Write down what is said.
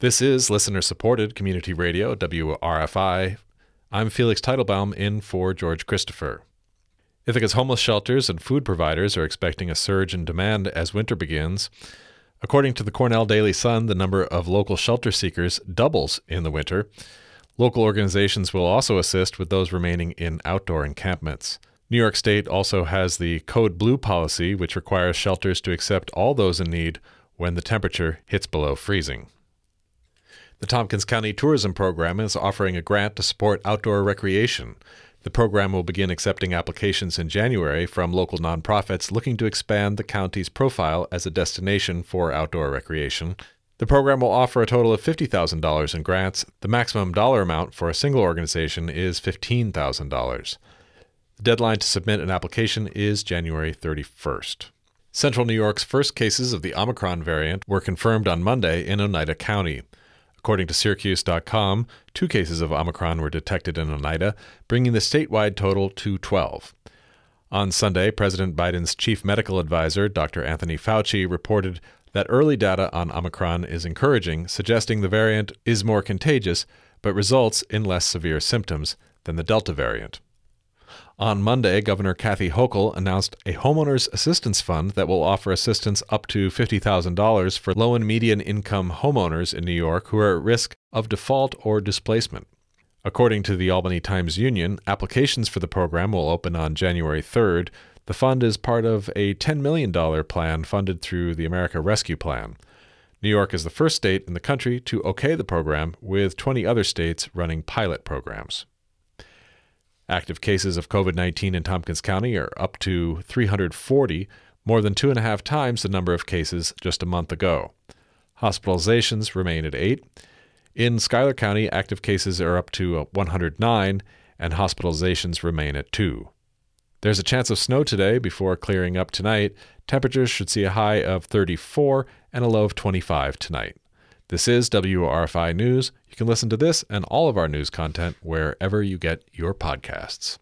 This is listener supported community radio, WRFI. I'm Felix Teitelbaum in for George Christopher. Ithaca's homeless shelters and food providers are expecting a surge in demand as winter begins. According to the Cornell Daily Sun, the number of local shelter seekers doubles in the winter. Local organizations will also assist with those remaining in outdoor encampments. New York State also has the Code Blue policy, which requires shelters to accept all those in need when the temperature hits below freezing. The Tompkins County Tourism Program is offering a grant to support outdoor recreation. The program will begin accepting applications in January from local nonprofits looking to expand the county's profile as a destination for outdoor recreation. The program will offer a total of $50,000 in grants. The maximum dollar amount for a single organization is $15,000. The deadline to submit an application is January 31st. Central New York's first cases of the Omicron variant were confirmed on Monday in Oneida County. According to Syracuse.com, two cases of Omicron were detected in Oneida, bringing the statewide total to 12. On Sunday, President Biden's chief medical advisor, Dr. Anthony Fauci, reported that early data on Omicron is encouraging, suggesting the variant is more contagious but results in less severe symptoms than the Delta variant. On Monday, Governor Kathy Hochul announced a homeowners assistance fund that will offer assistance up to $50,000 for low and median income homeowners in New York who are at risk of default or displacement. According to the Albany Times Union, applications for the program will open on January 3rd. The fund is part of a $10 million plan funded through the America Rescue Plan. New York is the first state in the country to okay the program, with 20 other states running pilot programs. Active cases of COVID 19 in Tompkins County are up to 340, more than two and a half times the number of cases just a month ago. Hospitalizations remain at eight. In Schuyler County, active cases are up to uh, 109, and hospitalizations remain at two. There's a chance of snow today before clearing up tonight. Temperatures should see a high of 34 and a low of 25 tonight. This is WRFI News. You can listen to this and all of our news content wherever you get your podcasts.